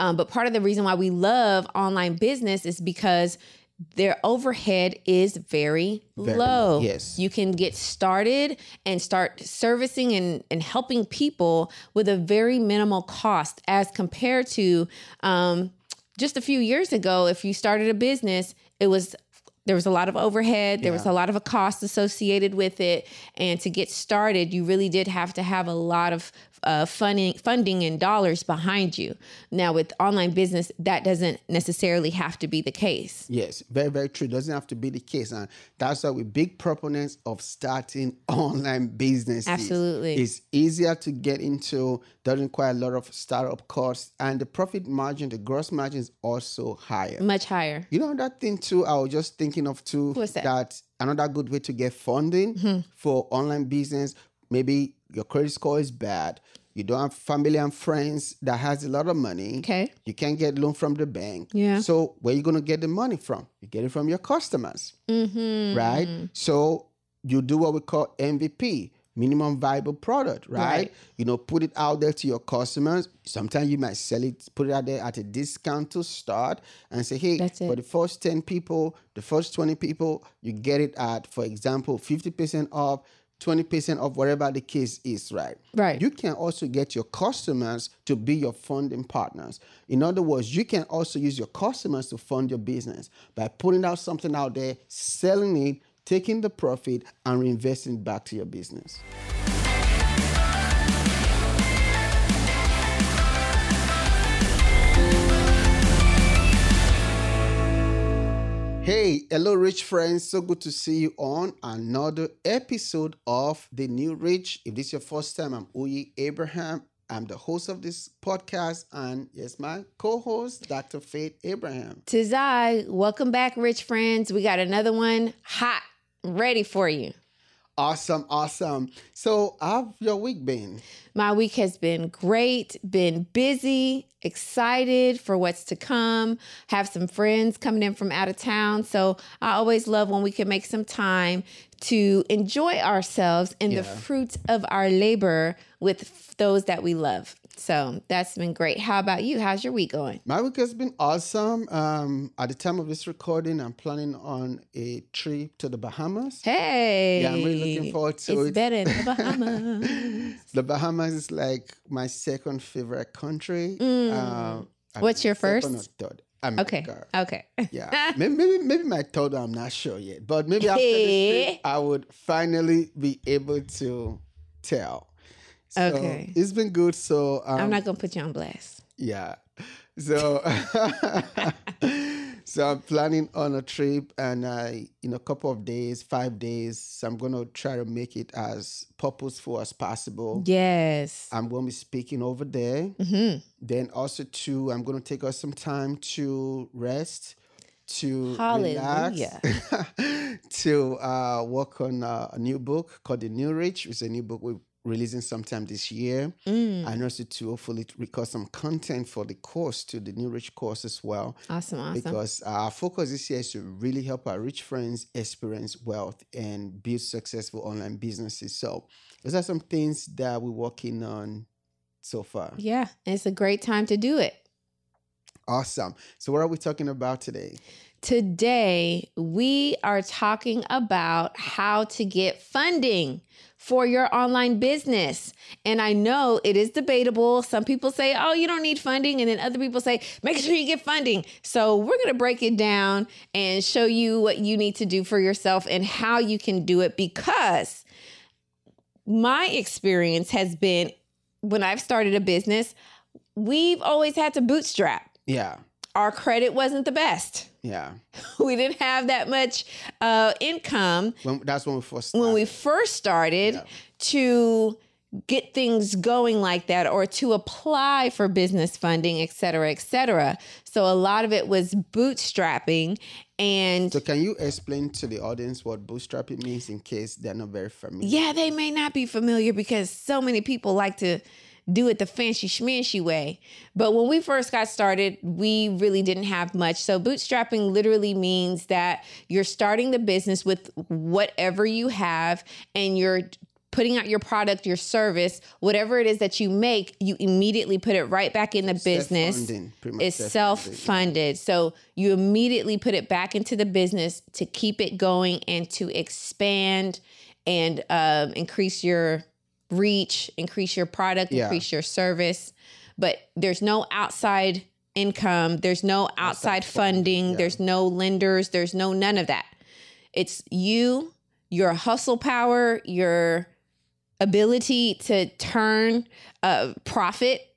Um, but part of the reason why we love online business is because their overhead is very, Very low. yes. You can get started and start servicing and, and helping people with a very minimal cost as compared to um, just a few years ago. If you started a business, it was there was a lot of overhead there was a lot of a cost associated with it and to get started you really did have to have a lot of uh, funding funding in dollars behind you now with online business that doesn't necessarily have to be the case Yes, very, very true. Doesn't have to be the case. And that's why we're big proponents of starting online business. Absolutely. It's easier to get into, doesn't require a lot of startup costs, and the profit margin, the gross margin is also higher. much higher You know that thing too. I was just thinking of too. What's that? Mm-hmm. another good way to get funding for online business. Maybe your credit score is bad. You don't have family and friends that has a lot of money. Okay. You can't get loan from the bank. Yeah. So where you gonna get the money from? You get it from your customers, mm-hmm. right? So you do what we call MVP. Minimum viable product, right? Right. You know, put it out there to your customers. Sometimes you might sell it, put it out there at a discount to start and say, hey, That's for the first 10 people, the first 20 people, you get it at, for example, 50% off, 20% of whatever the case is, right? Right. You can also get your customers to be your funding partners. In other words, you can also use your customers to fund your business by putting out something out there, selling it, taking the profit, and reinvesting back to your business. Hey, hello, rich friends. So good to see you on another episode of The New Rich. If this is your first time, I'm Uyi Abraham. I'm the host of this podcast, and yes, my co host, Dr. Faith Abraham. Tis I. Welcome back, rich friends. We got another one hot, ready for you. Awesome, awesome. So, how's your week been? My week has been great, been busy, excited for what's to come. Have some friends coming in from out of town. So I always love when we can make some time to enjoy ourselves and the fruits of our labor with those that we love. So that's been great. How about you? How's your week going? My week has been awesome. Um, at the time of this recording, I'm planning on a trip to the Bahamas. Hey. Yeah, I'm really looking forward to it's it. better in the Bahamas. The Bahamas is like my second favorite country. Uh, Mm. What's your first? third? okay. America. Okay. Yeah, maybe, maybe maybe my third. I'm not sure yet, but maybe after this trip, I would finally be able to tell. So, Okay. it's been good. So um, I'm not going to put you on blast. yeah. So so I'm planning on a trip and I in a couple of days, five days. So I'm gonna try to make it as purposeful as possible. Yes. I'm gonna be speaking over there. hmm Then also too, I'm gonna take us some time to rest, to Hallelujah. relax, to uh, work on uh, a new book called The New Rich. It's a new book we're releasing sometime this year, Mm. and also to hopefully record some content for the course to the New Rich course as well. Awesome. Awesome. Because our focus this year is to really help our rich friends experience wealth and build successful online businesses. So those are some things that we're working on so far. Yeah, it's a great time to do it. Awesome. So, what are we talking about today? Today, we are talking about how to get funding for your online business. And I know it is debatable. Some people say, oh, you don't need funding. And then other people say, make sure you get funding. So, we're going to break it down and show you what you need to do for yourself and how you can do it because my experience has been when I've started a business, we've always had to bootstrap. Yeah. Our credit wasn't the best Yeah. we didn't have that much uh, income When, that's when we first when we first started Yeah. to get things going like that or to apply for business funding et cetera et cetera so a lot of it was bootstrapping and So, can you explain to the audience what bootstrapping means in case they're not very familiar? yeah they may not be familiar because so many people like to do it the fancy schmancy way. But when we first got started, we really didn't have much. So bootstrapping literally means that you're starting the business with whatever you have and you're putting out your product, your service, whatever it is that you make, you immediately put it right back in the business. Much It's self-funding. self-funded. So you immediately put it back into the business to keep it going and to expand and um, increase your reach, increase your product, Yeah. increase your service. But there's no outside income, there's no outside funding, yeah. there's no lenders, there's no none of that. It's you, your hustle power, your ability to turn a profit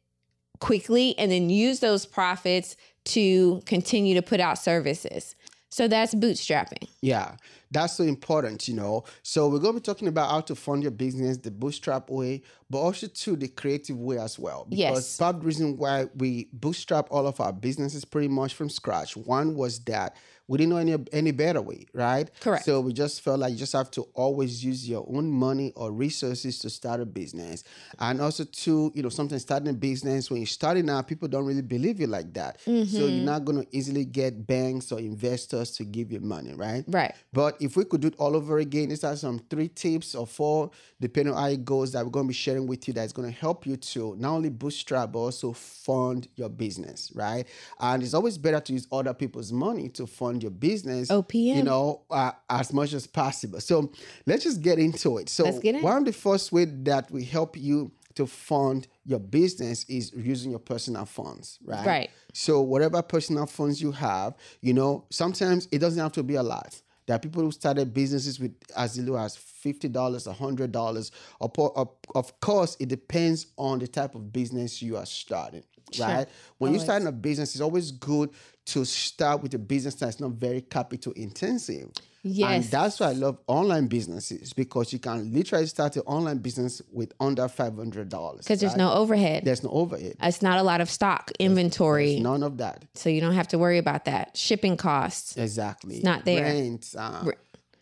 quickly and then use those profits to continue to put out services. So that's bootstrapping. Yeah, that's so important, you know. So we're going to be talking about how to fund your business the bootstrap way, but also to the creative way as well. Because Yes. part of the reason why we bootstrap all of our businesses pretty much from scratch. One was that we didn't know any any better way, right? Correct. So we just felt like you just have to always use your own money or resources to start a business, and also to you know sometimes starting a business when you're starting out, people don't really believe you like that. So Mm-hmm. you're not going to easily get banks or investors to give you money, right? Right. But if we could do it all over again, these are some three tips or four, depending on how it goes, that we're going to be sharing with you that's going to help you to not only bootstrap, but also fund your business, right? And it's always better to use other people's money to fund your business, OPM. you know, uh, as much as possible. So let's just get into it. So, Let's get in. one of the first way that we help you to fund your business is using your personal funds, right? Right. So whatever personal funds you have, you know, sometimes it doesn't have to be a lot. There are people who started businesses with as little as fifty dollars, hundred dollars. Of of course, it depends on the type of business you are starting, right? When Always. you're starting a business, it's always good to start with a business that's not very capital intensive. And Yes. that's why I love online businesses because you can literally start an online business with under five hundred dollars. Because there's no overhead. there's no overhead. It's not a lot of stock inventory. None of that. so you don't have to worry about that. Shipping costs. Exactly. It's not there. Rent, uh,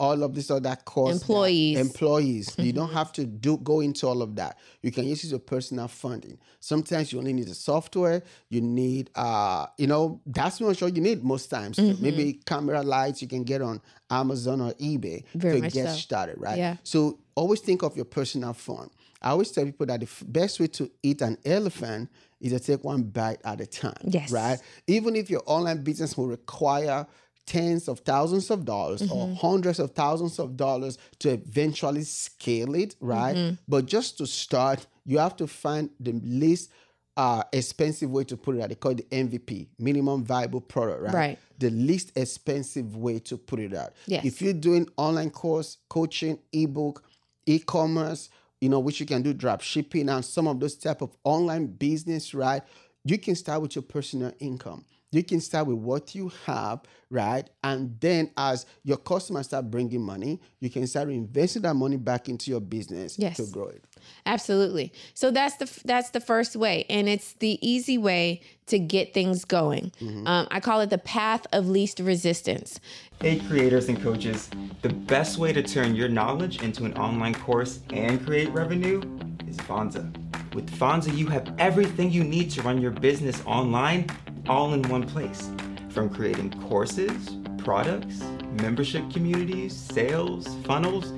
all of this other costs. that- Employees. Mm-hmm. employees. You don't have to do go into all of that. You can use your personal funding. Sometimes you only need the software. You need, uh, you know, that's not sure you need most times. Mm-hmm. Maybe camera lights you can get on Amazon or eBay Very to get so. started, right? Yeah. So always think of your personal fund. I always tell people that the f- best way to eat an elephant is to take one bite at a time. Yes. Right? Even if your online business will require tens of thousands of dollars or hundreds of thousands of dollars to eventually scale it, right? But just to start, you have to find the least uh, expensive way to put it out. They call it the MVP, minimum viable product, right? Right. The least expensive way to put it out. Yes. If you're doing online course, coaching, ebook, e-commerce, you know, which you can do drop shipping and some of those type of online business, right? You can start with your personal income. You can start with what you have, right? And then as your customers start bringing money, you can start investing that money back into your business Yes. to grow it. Absolutely. So that's the that's the first way, and it's the easy way to get things going. Um, I call it the path of least resistance. Hey, creators and coaches, the best way to turn your knowledge into an online course and create revenue is Vonza. With Vonza, you have everything you need to run your business online all in one place. From creating courses, products, membership communities, sales, funnels,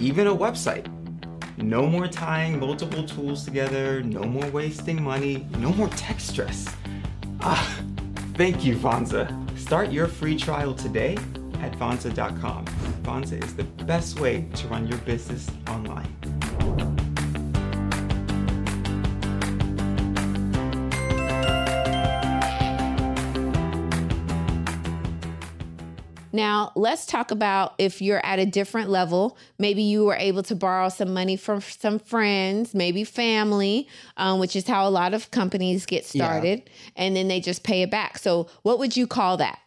even a website. No more tying multiple tools together, no more wasting money, no more tech stress. Ah, thank you, Vonza. Start your free trial today at Vonza.com. Vonza is the best way to run your business online. Now, let's talk about if you're at a different level. Maybe you were able to borrow some money from some friends, maybe family, um, which is how a lot of companies get Yeah. started, and then they just pay it back. So, what would you call that?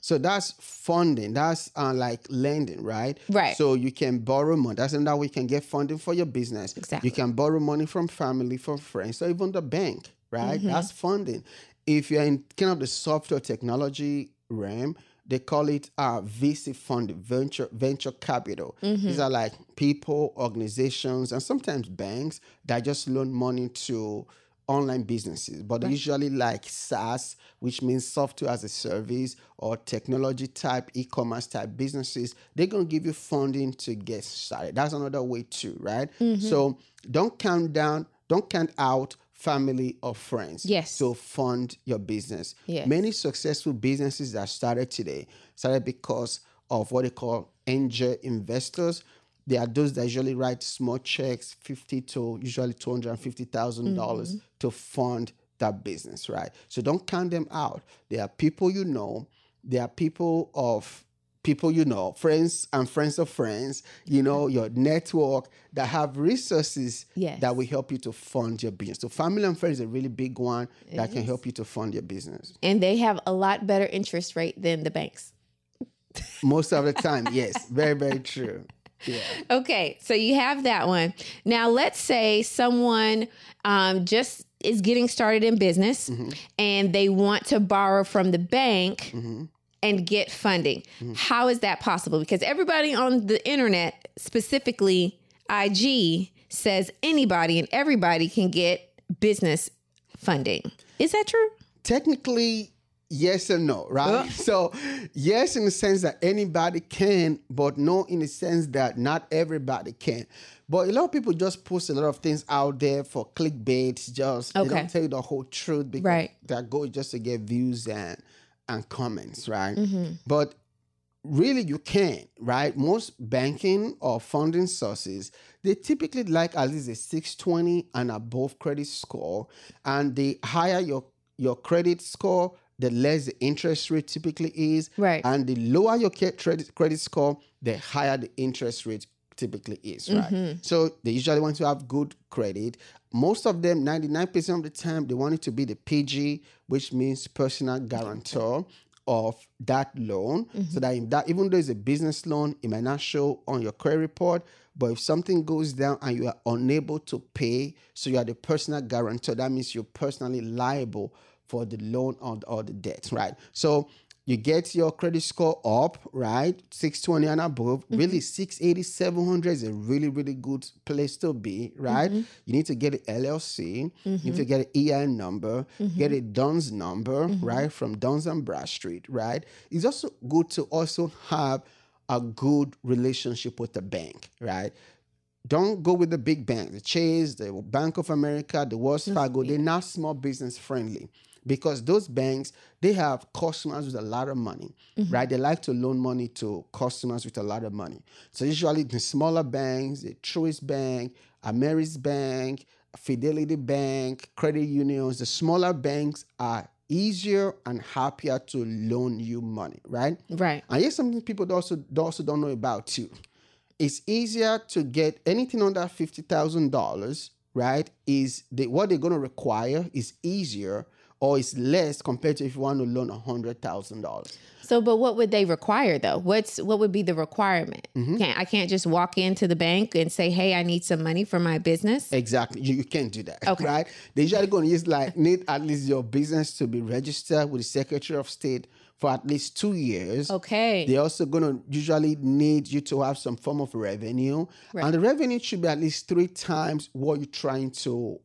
So that's funding. That's uh, like lending, right? Right. So you can borrow money. That's another way you can get funding for your business. Exactly. You can borrow money from family, from friends, or even the bank, right? Mm-hmm. That's funding. If you're in kind of the software technology realm, they call it uh, VC funding, venture venture capital. Mm-hmm. These are like people, organizations, and sometimes banks that just loan money to online businesses, but usually like SaaS, which means software as a service or technology type, e-commerce type businesses, they're gonna give you funding to get started. That's another way too, right? Mm-hmm. So don't count down, don't count out family or friends Yes. to fund your business. Yes. Many successful businesses that started today started because of what they call angel investors. They are those that usually write small checks, fifty to usually two hundred and fifty mm-hmm. dollars to fund that business, right? So don't count them out. They are people you know. They are people of people you know, friends and friends of friends. You know your network that have resources Yes. that will help you to fund your business. So family and friends is a really big one that can help you to fund your business. And they have a lot better interest rate than the banks. Most of the time, yes, very very true. Yeah. Okay, so you have that one. Now, let's say someone um, just is getting started in business and they want to borrow from the bank and get funding. How is that possible? Because everybody on the internet, specifically IG, says anybody and everybody can get business funding. Is that true? technically yes and no right so yes in the sense that anybody can but no in the sense that not everybody can but a lot of people just post a lot of things out there for clickbait just they Okay. don't tell you the whole truth because Right. their goal is just to get views and and comments right Mm-hmm. but really you can right most banking or funding sources they typically like at least a 620 and above credit score and the higher your your credit score the less the interest rate typically is Right. and the lower your credit credit score the higher the interest rate typically is right? Mm-hmm. So they usually want to have good credit. Most of them 99% of the time they want it to be the pg which means personal guarantor of that loan. So mm-hmm. that, that even though it's a business loan it might not show on your credit report but if something goes down and you are unable to pay so you are the personal guarantor that means you're personally liable for the loan or, or the debt right? So you get your credit score up right? 620 and above. Mm-hmm. Really 680 700 is a really really good place to be right? Mm-hmm. You need to get an llc you need mm-hmm. to get an ein number. Get a duns number right from duns and bradstreet right? It's also good to also have a good relationship with the bank right? Don't go with the big banks, the Chase, the Bank of America, the Wells Fargo. They're not small business friendly because those banks they have customers with a lot of money, mm-hmm. right? They like to loan money to customers with a lot of money. So usually the smaller banks, the Truist Bank, Ameris Bank, Fidelity Bank, credit unions, the smaller banks are easier and happier to loan you money, right? Right. And here's something people also also don't know about too. It's easier to get anything under fifty thousand dollars, right? Is the what they're gonna require is easier or it's less compared to if you want to loan a hundred thousand dollars. So, but what would they require though? What's what would be the requirement? Mm-hmm. Can't I can't just walk into the bank and say, "Hey, I need some money for my business." Exactly. You, you can't do that. Okay. Right? They're usually gonna use like need at least your business to be registered with the Secretary of State for at least two years. Okay. They're also going to usually need you to have some form of revenue. And the revenue should be at least three times what you're trying to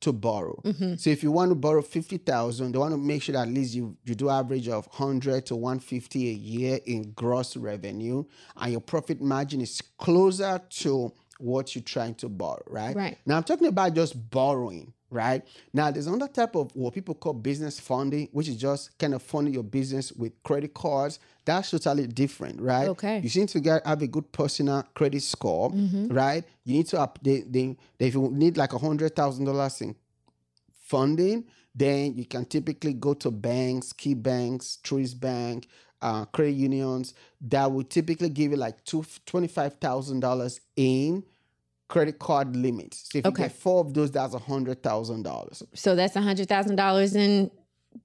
to borrow. Mm-hmm. So if you want to borrow 50,000, they want to make sure that at least you, you do average of 100 to 150 a year in gross revenue and your profit margin is closer to what you're trying to borrow, right? Right. Now I'm talking about just borrowing, right? Now there's another type of what people call business funding, which is just kind of funding your business with credit cards. That's totally different, right? Okay. You seem to get have a good personal credit score, right? You need to update they if you need like a hundred thousand dollars in funding, then you can typically go to banks, key banks, Truist Bank, uh, credit unions that will typically give you like two twenty-five thousand dollars in credit card limits. So if Okay. you get four of those, that's a hundred thousand dollars So that's a hundred thousand dollars in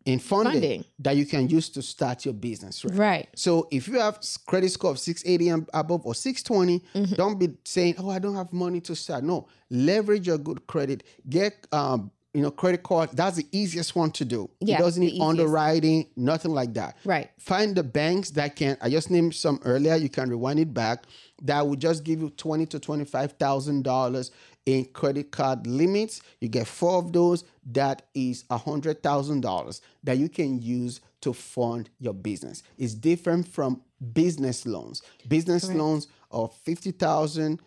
in funding, Funding. that you can use to start your business. Right. right. So if you have credit score of 680 and above or 620, Mm-hmm. don't be saying, "Oh, I don't have money to start." No, leverage your good credit. Get um, you know, credit card, that's the easiest one to do. Yeah, it doesn't need underwriting, nothing like that. Right. Find the banks that can, I just named some earlier, you can rewind it back, that will just give you twenty to $25,000 in credit card limits. You get four of those, that is $100,000 that you can use to fund your business. It's different from business loans. Business loans are 50000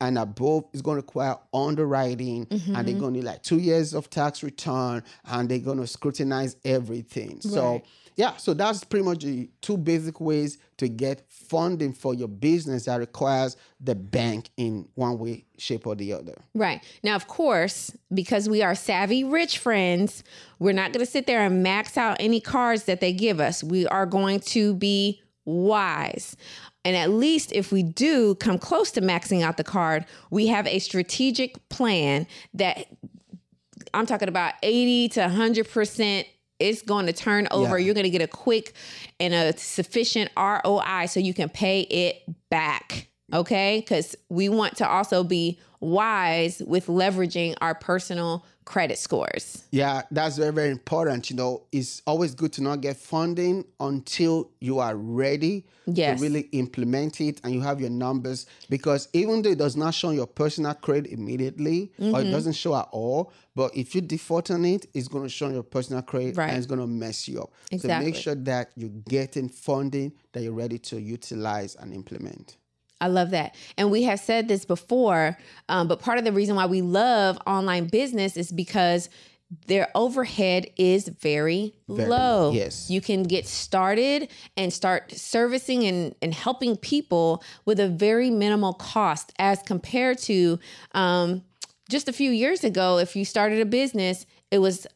and above is going to require underwriting and they're mm-hmm. going to need like two years of tax return and they're going to scrutinize everything so yeah so that's pretty much the two basic ways to get funding for your business that requires the bank in one way shape or the other Right. Now, of course, because we are savvy rich friends, we're not going to sit there and max out any cards that they give us. We are going to be wise. And at least if we do come close to maxing out the card, we have a strategic plan that I'm talking about 80 to 100% it's going to turn over. Yeah. You're going to get a quick and a sufficient ROI so you can pay it back. Okay? Because we want to also be wise with leveraging our personal credit scores. Yeah, that's very, very important. You know, it's always good to not get funding until you are ready Yes. to really implement it and you have your numbers. Because even though it does not show your personal credit immediately or Mm-hmm. it doesn't show at all, but if you default on it, it's going to show your personal credit Right. and it's going to mess you up. So make sure that you're getting funding that you're ready to utilize and implement. I love that. And we have said this before, um, but part of the reason why we love online business is because their overhead is very, Very low. yes. You can get started and start servicing and, and helping people with a very minimal cost as compared to um, just a few years ago. If you started a business, it was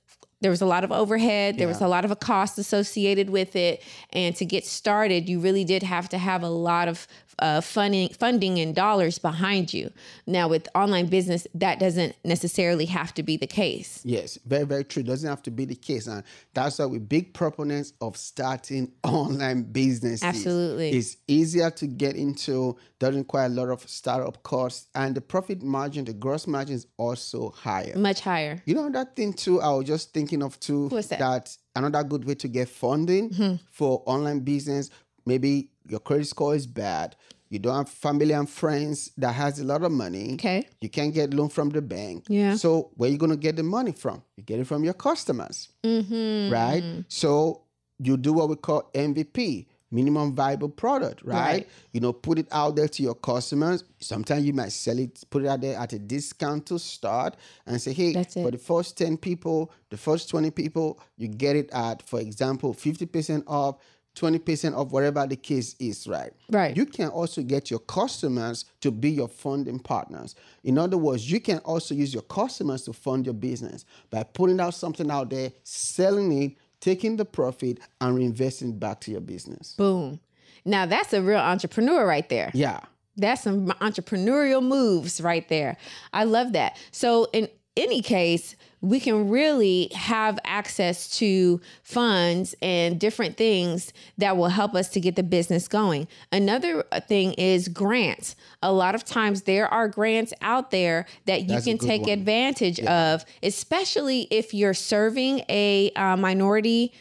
there was a lot of overhead there was a lot of a cost associated with it and to get started you really did have to have a lot of uh, funding funding and dollars behind you now with online business that doesn't necessarily have to be the case Yes, very, very true. Doesn't have to be the case. And that's why we're big proponents of starting online business Absolutely. It's easier to get into, doesn't require a lot of startup costs, and the profit margin, the gross margin is also higher. much higher You know that thing too, I was just thinking of too What's that? another good way to get funding for online business, maybe your credit score is bad. You don't have family and friends that has a lot of money. Okay. You can't get loan from the bank. Yeah. So where you gonna get the money from? You get it from your customers. mm-hmm. Right? So you do what we call MVP, minimum viable product, right? Right. You know, put it out there to your customers. Sometimes you might sell it, put it out there at a discount to start and say, hey, for the first 10 people, the first 20 people, you get it at, for example, 50% off, 20% off, whatever the case is, right? Right. You can also get your customers to be your funding partners. In other words, you can also use your customers to fund your business by putting out something out there, selling it, taking the profit, and reinvesting back to your business. boom now that's a real entrepreneur right there Yeah. That's some entrepreneurial moves right there. I love that. So, in any case, we can really have access to funds and different things that will help us to get the business going. Another thing is grants. A lot of times there are grants out there that you That's can take one. advantage of, especially if you're serving a uh, minority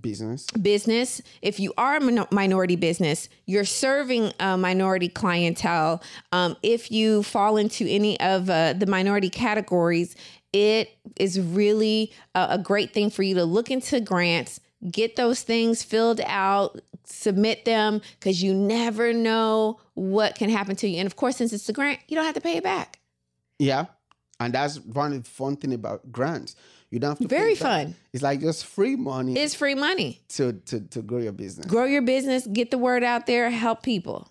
Business. business, if you are a min- minority business, you're serving a minority clientele. Um, if you fall into any of uh, the minority categories, it is really a, a great thing for you to look into grants, get those things filled out, submit them, because you never know what can happen to you. And of course, since it's a grant, you don't have to pay it back. Yeah. And that's one of the fun thing about grants. You don't have to Very fun. It's like just free money It's free money. to, to, to grow your business. Grow your business, get the word out there, help people.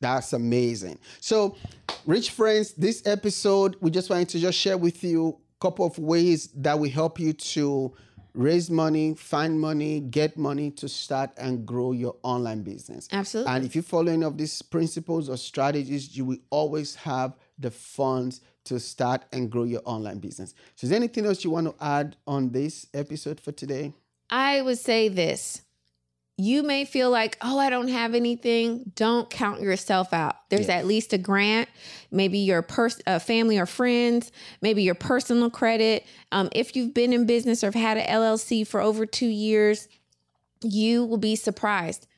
That's amazing. So, rich friends, this episode we just wanted to just share with you a couple of ways that will help you to raise money, find money, get money to start and grow your online business. Absolutely. And if you follow any of these principles or strategies, you will always have the funds to start and grow your online business. So, is there anything else you want to add on this episode for today? I would say this you may feel like, oh, I don't have anything. Don't count yourself out. There's Yes. at least a grant, maybe your pers- uh, family or friends, maybe your personal credit. Um, if you've been in business or have had an LLC for over two years, you will be surprised.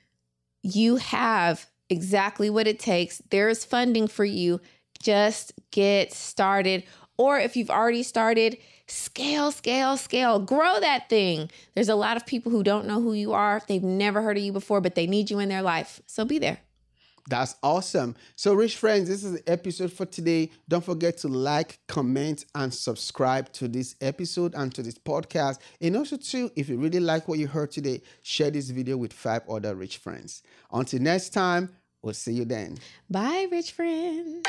You have exactly what it takes. There is funding for you. Just get started. Or if you've already started, scale, scale, scale, grow that thing. There's a lot of people who don't know who you are. They've never heard of you before, but they need you in their life. So be there. That's awesome. So, rich friends, this is the episode for today. Don't forget to like, comment, and subscribe to this episode and to this podcast. And also, too, if you really like what you heard today, share this video with five other rich friends. Until next time, we'll see you then. Bye, rich friends.